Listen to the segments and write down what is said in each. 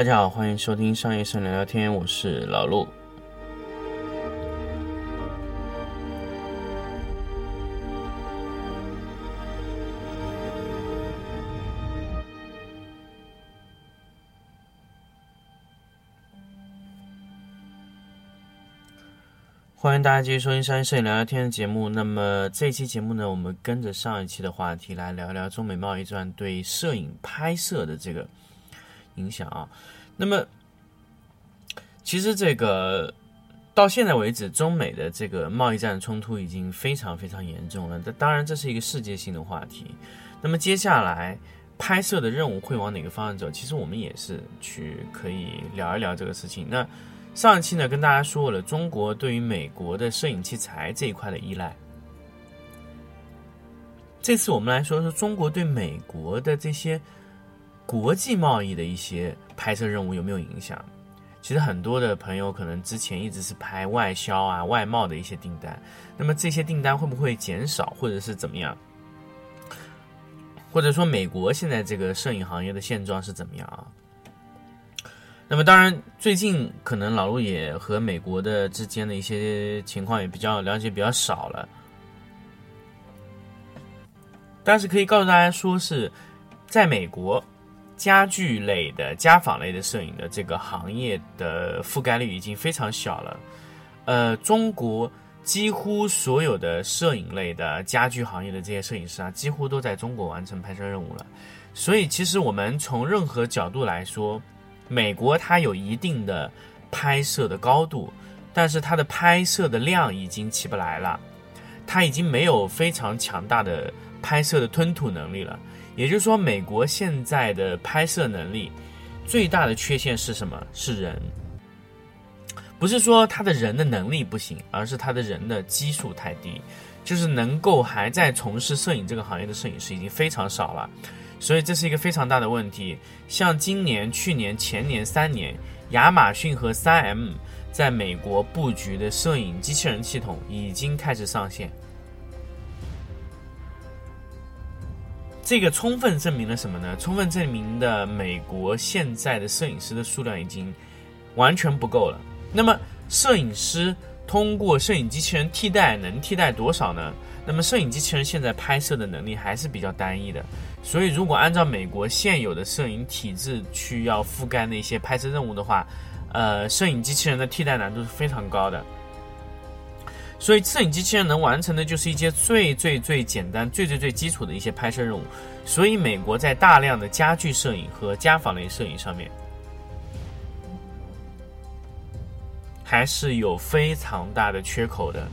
大家好，欢迎收听商业生聊聊天，我是老陆。欢迎大家继续收听商业摄影聊聊天的节目。那么这期节目呢，我们跟着上一期的话题来聊聊中美贸易战对摄影拍摄的这个。影响啊，那么其实这个到现在为止，中美的这个贸易战冲突已经非常非常严重了。这当然这是一个世界性的话题。那么接下来拍摄的任务会往哪个方向走？其实我们也是去可以聊一聊这个事情。那上一期呢，跟大家说了中国对于美国的摄影器材这一块的依赖。这次我们来说说中国对美国的这些。国际贸易的一些拍摄任务有没有影响？其实很多的朋友可能之前一直是拍外销啊、外贸的一些订单，那么这些订单会不会减少，或者是怎么样？或者说美国现在这个摄影行业的现状是怎么样啊？那么当然，最近可能老陆也和美国的之间的一些情况也比较了解比较少了，但是可以告诉大家说是在美国。家具类的、家纺类的摄影的这个行业的覆盖率已经非常小了。呃，中国几乎所有的摄影类的家具行业的这些摄影师啊，几乎都在中国完成拍摄任务了。所以，其实我们从任何角度来说，美国它有一定的拍摄的高度，但是它的拍摄的量已经起不来了，它已经没有非常强大的拍摄的吞吐能力了。也就是说，美国现在的拍摄能力最大的缺陷是什么？是人，不是说他的人的能力不行，而是他的人的基数太低，就是能够还在从事摄影这个行业的摄影师已经非常少了，所以这是一个非常大的问题。像今年、去年、前年三年，亚马逊和三 M 在美国布局的摄影机器人系统已经开始上线。这个充分证明了什么呢？充分证明的美国现在的摄影师的数量已经完全不够了。那么，摄影师通过摄影机器人替代能替代多少呢？那么，摄影机器人现在拍摄的能力还是比较单一的。所以，如果按照美国现有的摄影体制去要覆盖那些拍摄任务的话，呃，摄影机器人的替代难度是非常高的。所以，摄影机器人能完成的就是一些最最最简单、最最最基础的一些拍摄任务。所以，美国在大量的家具摄影和家纺类摄影上面，还是有非常大的缺口的。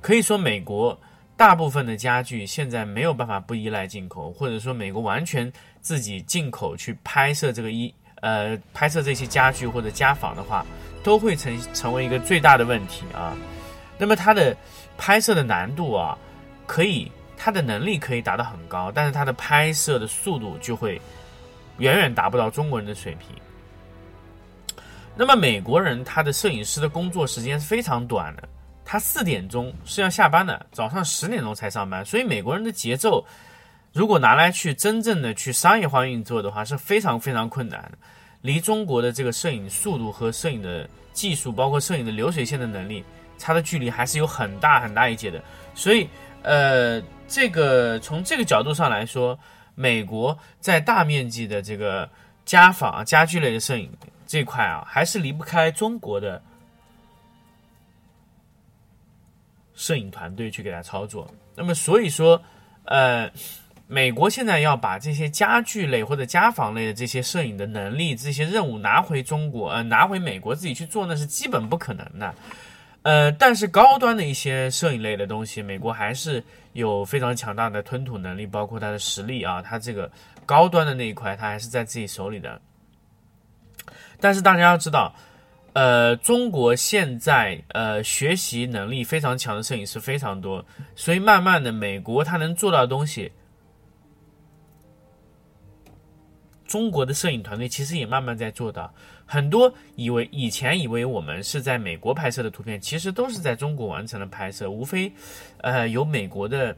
可以说，美国大部分的家具现在没有办法不依赖进口，或者说，美国完全自己进口去拍摄这个一呃拍摄这些家具或者家纺的话，都会成成为一个最大的问题啊。那么它的拍摄的难度啊，可以它的能力可以达到很高，但是它的拍摄的速度就会远远达不到中国人的水平。那么美国人他的摄影师的工作时间是非常短的，他四点钟是要下班的，早上十点钟才上班，所以美国人的节奏如果拿来去真正的去商业化运作的话，是非常非常困难的，离中国的这个摄影速度和摄影的技术，包括摄影的流水线的能力。差的距离还是有很大很大一截的，所以，呃，这个从这个角度上来说，美国在大面积的这个家纺、家具类的摄影这块啊，还是离不开中国的摄影团队去给他操作。那么，所以说，呃，美国现在要把这些家具类或者家纺类的这些摄影的能力、这些任务拿回中国，呃，拿回美国自己去做，那是基本不可能的。呃，但是高端的一些摄影类的东西，美国还是有非常强大的吞吐能力，包括它的实力啊，它这个高端的那一块，它还是在自己手里的。但是大家要知道，呃，中国现在呃学习能力非常强的摄影师非常多，所以慢慢的，美国它能做到的东西。中国的摄影团队其实也慢慢在做到，很多以为以前以为我们是在美国拍摄的图片，其实都是在中国完成了拍摄，无非，呃，有美国的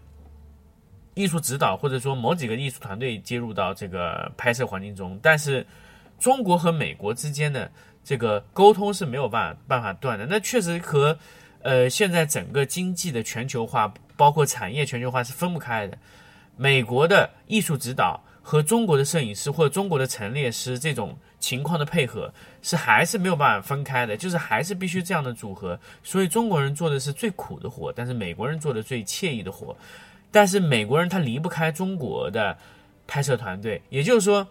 艺术指导或者说某几个艺术团队接入到这个拍摄环境中，但是中国和美国之间的这个沟通是没有办办法断的。那确实和呃现在整个经济的全球化，包括产业全球化是分不开的。美国的艺术指导和中国的摄影师或者中国的陈列师这种情况的配合是还是没有办法分开的，就是还是必须这样的组合。所以中国人做的是最苦的活，但是美国人做的最惬意的活。但是美国人他离不开中国的拍摄团队，也就是说，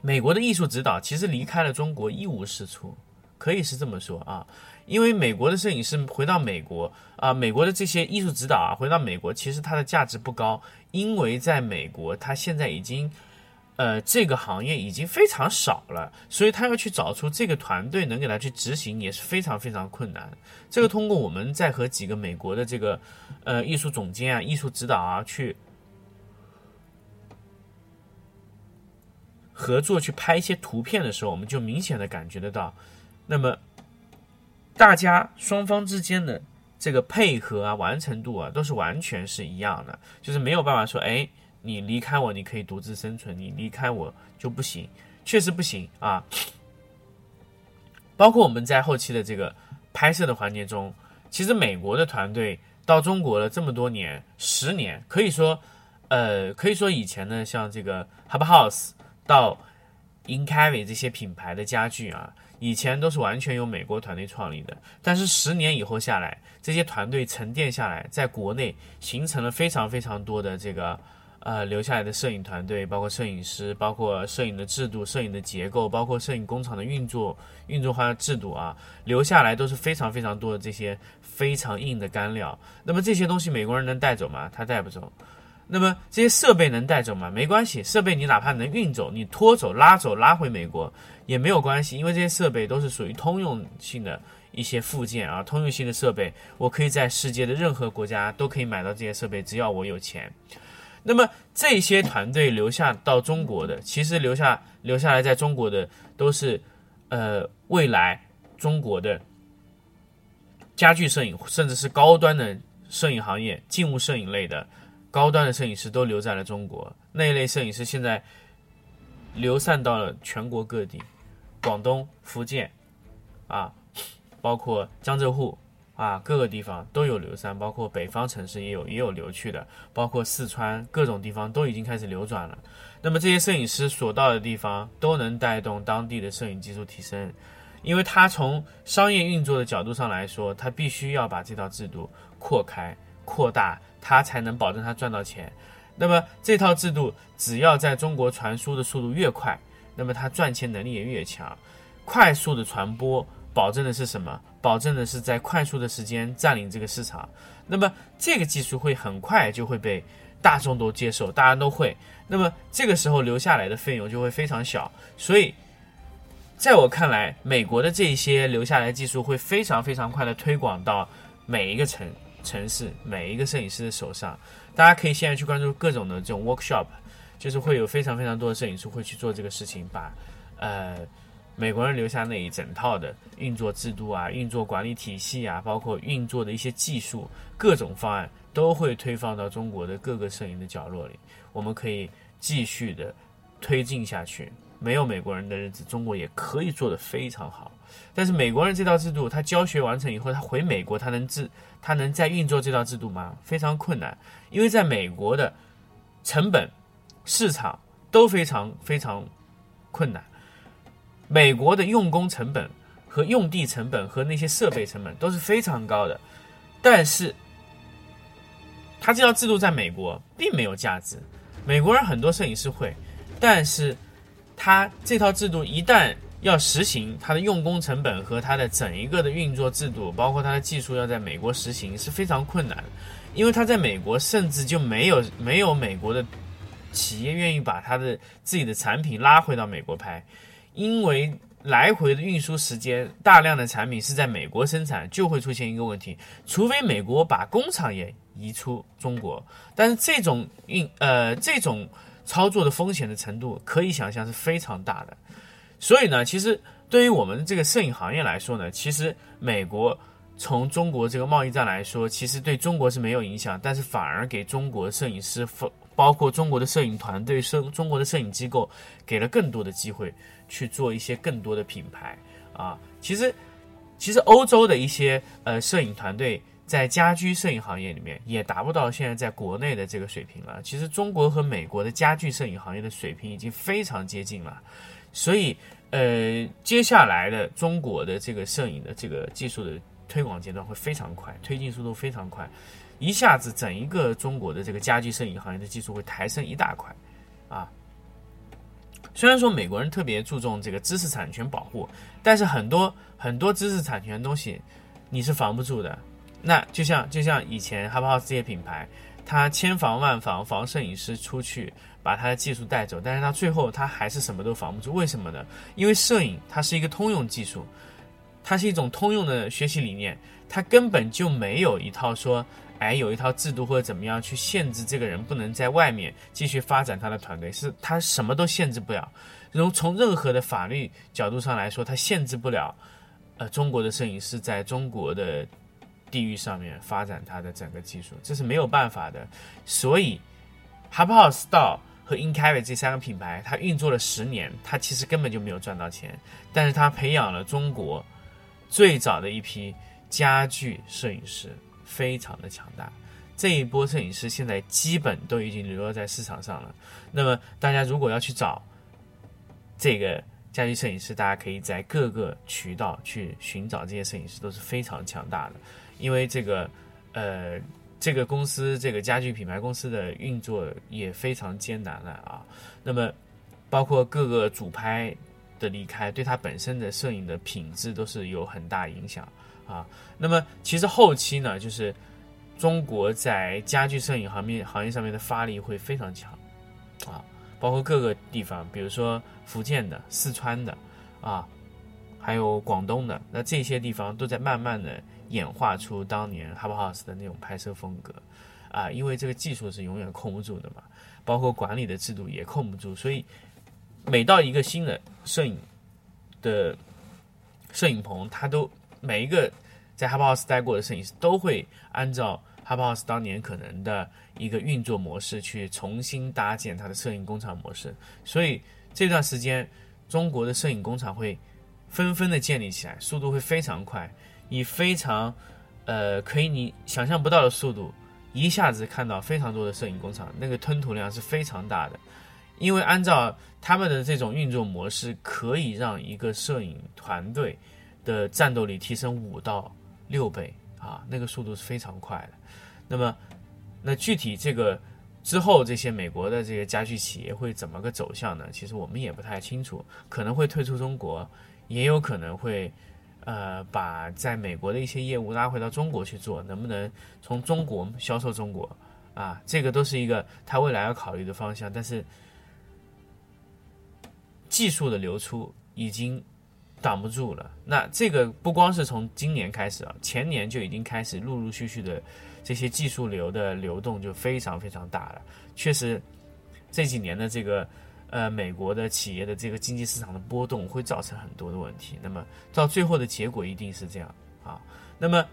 美国的艺术指导其实离开了中国一无是处，可以是这么说啊。因为美国的摄影师回到美国啊，美国的这些艺术指导啊，回到美国其实它的价值不高，因为在美国它现在已经，呃，这个行业已经非常少了，所以他要去找出这个团队能给他去执行也是非常非常困难。这个通过我们在和几个美国的这个呃艺术总监啊、艺术指导啊去合作去拍一些图片的时候，我们就明显的感觉得到，那么。大家双方之间的这个配合啊、完成度啊，都是完全是一样的，就是没有办法说，哎，你离开我，你可以独自生存，你离开我就不行，确实不行啊。包括我们在后期的这个拍摄的环节中，其实美国的团队到中国了这么多年，十年，可以说，呃，可以说以前呢，像这个 Hub House 到 Incavi 这些品牌的家具啊。以前都是完全由美国团队创立的，但是十年以后下来，这些团队沉淀下来，在国内形成了非常非常多的这个呃留下来的摄影团队，包括摄影师，包括摄影的制度、摄影的结构，包括摄影工厂的运作、运作化的制度啊，留下来都是非常非常多的这些非常硬的干料。那么这些东西美国人能带走吗？他带不走。那么这些设备能带走吗？没关系，设备你哪怕能运走，你拖走、拉走、拉回美国。也没有关系，因为这些设备都是属于通用性的一些附件啊，通用性的设备，我可以在世界的任何国家都可以买到这些设备，只要我有钱。那么这些团队留下到中国的，其实留下留下来在中国的都是，呃，未来中国的家具摄影，甚至是高端的摄影行业、静物摄影类的高端的摄影师都留在了中国。那一类摄影师现在流散到了全国各地。广东、福建，啊，包括江浙沪啊，各个地方都有流散，包括北方城市也有也有流去的，包括四川各种地方都已经开始流转了。那么这些摄影师所到的地方都能带动当地的摄影技术提升，因为他从商业运作的角度上来说，他必须要把这套制度扩开、扩大，他才能保证他赚到钱。那么这套制度只要在中国传输的速度越快。那么它赚钱能力也越强，快速的传播保证的是什么？保证的是在快速的时间占领这个市场。那么这个技术会很快就会被大众都接受，大家都会。那么这个时候留下来的费用就会非常小。所以，在我看来，美国的这些留下来技术会非常非常快的推广到每一个城城市、每一个摄影师的手上。大家可以现在去关注各种的这种 workshop。就是会有非常非常多的摄影师会去做这个事情，把呃美国人留下那一整套的运作制度啊、运作管理体系啊，包括运作的一些技术、各种方案，都会推放到中国的各个摄影的角落里。我们可以继续的推进下去。没有美国人的日子，中国也可以做得非常好。但是美国人这套制度，他教学完成以后，他回美国，他能制，他能再运作这套制度吗？非常困难，因为在美国的成本。市场都非常非常困难，美国的用工成本和用地成本和那些设备成本都是非常高的，但是，他这套制度在美国并没有价值。美国人很多摄影师会，但是他这套制度一旦要实行，它的用工成本和它的整一个的运作制度，包括它的技术要在美国实行是非常困难，因为他在美国甚至就没有没有美国的。企业愿意把他的自己的产品拉回到美国拍，因为来回的运输时间，大量的产品是在美国生产，就会出现一个问题，除非美国把工厂也移出中国，但是这种运呃这种操作的风险的程度，可以想象是非常大的。所以呢，其实对于我们这个摄影行业来说呢，其实美国从中国这个贸易战来说，其实对中国是没有影响，但是反而给中国摄影师包括中国的摄影团队、摄中国的摄影机构，给了更多的机会去做一些更多的品牌啊。其实，其实欧洲的一些呃摄影团队在家居摄影行业里面也达不到现在在国内的这个水平了。其实中国和美国的家具摄影行业的水平已经非常接近了，所以呃接下来的中国的这个摄影的这个技术的推广阶段会非常快，推进速度非常快。一下子，整一个中国的这个家居摄影行业的技术会抬升一大块，啊。虽然说美国人特别注重这个知识产权保护，但是很多很多知识产权东西你是防不住的。那就像就像以前 h u b House 这些品牌，他千防万防防摄影师出去把他的技术带走，但是他最后他还是什么都防不住。为什么呢？因为摄影它是一个通用技术，它是一种通用的学习理念，它根本就没有一套说。哎，有一套制度或者怎么样去限制这个人不能在外面继续发展他的团队，是他什么都限制不了。从从任何的法律角度上来说，他限制不了，呃，中国的摄影师在中国的地域上面发展他的整个技术，这是没有办法的。所以，Hubhouse、Star 和 Incarry 这三个品牌，它运作了十年，它其实根本就没有赚到钱，但是它培养了中国最早的一批家具摄影师。非常的强大，这一波摄影师现在基本都已经流落在市场上了。那么大家如果要去找这个家居摄影师，大家可以在各个渠道去寻找这些摄影师，都是非常强大的。因为这个呃，这个公司这个家具品牌公司的运作也非常艰难了啊。那么包括各个主拍的离开，对他本身的摄影的品质都是有很大影响。啊，那么其实后期呢，就是中国在家具摄影行业行业上面的发力会非常强，啊，包括各个地方，比如说福建的、四川的，啊，还有广东的，那这些地方都在慢慢的演化出当年 h u b House 的那种拍摄风格，啊，因为这个技术是永远控不住的嘛，包括管理的制度也控不住，所以每到一个新的摄影的摄影棚，它都。每一个在 h u b House 待过的摄影师都会按照 h u b House 当年可能的一个运作模式去重新搭建它的摄影工厂模式，所以这段时间中国的摄影工厂会纷纷的建立起来，速度会非常快，以非常呃可以你想象不到的速度，一下子看到非常多的摄影工厂，那个吞吐量是非常大的，因为按照他们的这种运作模式，可以让一个摄影团队。的战斗力提升五到六倍啊，那个速度是非常快的。那么，那具体这个之后这些美国的这些家具企业会怎么个走向呢？其实我们也不太清楚，可能会退出中国，也有可能会呃把在美国的一些业务拉回到中国去做，能不能从中国销售中国啊？这个都是一个他未来要考虑的方向。但是技术的流出已经。挡不住了。那这个不光是从今年开始啊，前年就已经开始陆陆续续的这些技术流的流动就非常非常大了。确实，这几年的这个呃美国的企业的这个经济市场的波动会造成很多的问题。那么到最后的结果一定是这样啊。那么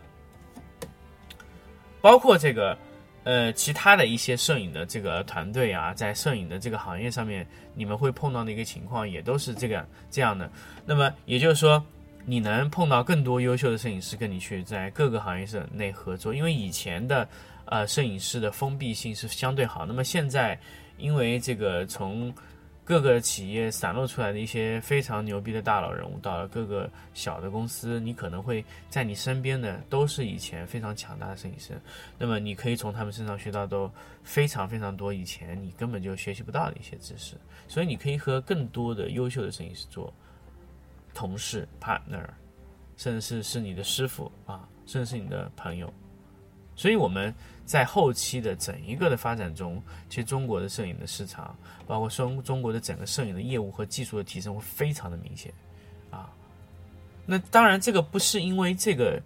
包括这个。呃，其他的一些摄影的这个团队啊，在摄影的这个行业上面，你们会碰到的一个情况，也都是这个这样的。那么也就是说，你能碰到更多优秀的摄影师跟你去在各个行业社内合作，因为以前的呃摄影师的封闭性是相对好。那么现在，因为这个从各个企业散落出来的一些非常牛逼的大佬人物，到了各个小的公司，你可能会在你身边的都是以前非常强大的摄影师，那么你可以从他们身上学到都非常非常多以前你根本就学习不到的一些知识，所以你可以和更多的优秀的摄影师做同事、partner，甚至是是你的师傅啊，甚至是你的朋友，所以我们。在后期的整一个的发展中，其实中国的摄影的市场，包括中中国的整个摄影的业务和技术的提升会非常的明显，啊，那当然这个不是因为这个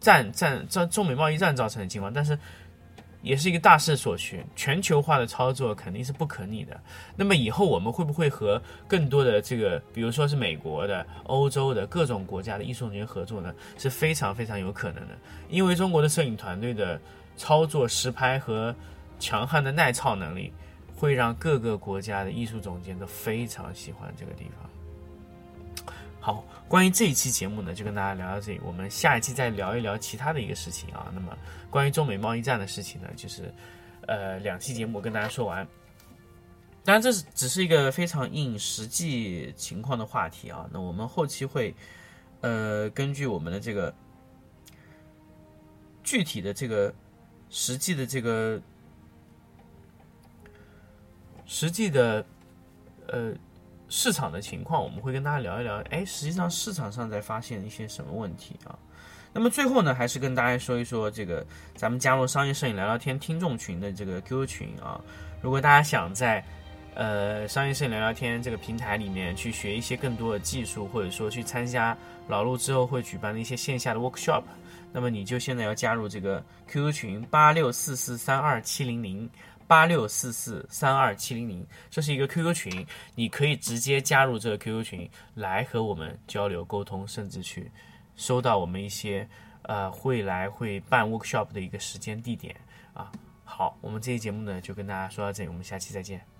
战战战中美贸易战造成的情况，但是也是一个大势所趋，全球化的操作肯定是不可逆的。那么以后我们会不会和更多的这个，比如说是美国的、欧洲的各种国家的艺术人员合作呢？是非常非常有可能的，因为中国的摄影团队的。操作实拍和强悍的耐操能力，会让各个国家的艺术总监都非常喜欢这个地方。好，关于这一期节目呢，就跟大家聊到这里。我们下一期再聊一聊其他的一个事情啊。那么，关于中美贸易战的事情呢，就是呃两期节目跟大家说完。当然，这是只是一个非常应实际情况的话题啊。那我们后期会呃根据我们的这个具体的这个实际的这个实际的呃。市场的情况，我们会跟大家聊一聊。哎，实际上市场上在发现一些什么问题啊？那么最后呢，还是跟大家说一说这个咱们加入商业摄影聊聊天听众群的这个 QQ 群啊。如果大家想在呃商业摄影聊聊天这个平台里面去学一些更多的技术，或者说去参加老陆之后会举办的一些线下的 workshop，那么你就现在要加入这个 QQ 群八六四四三二七零零。八六四四三二七零零，这是一个 QQ 群，你可以直接加入这个 QQ 群来和我们交流沟通，甚至去收到我们一些呃会来会办 workshop 的一个时间地点啊。好，我们这期节目呢就跟大家说到这里，我们下期再见。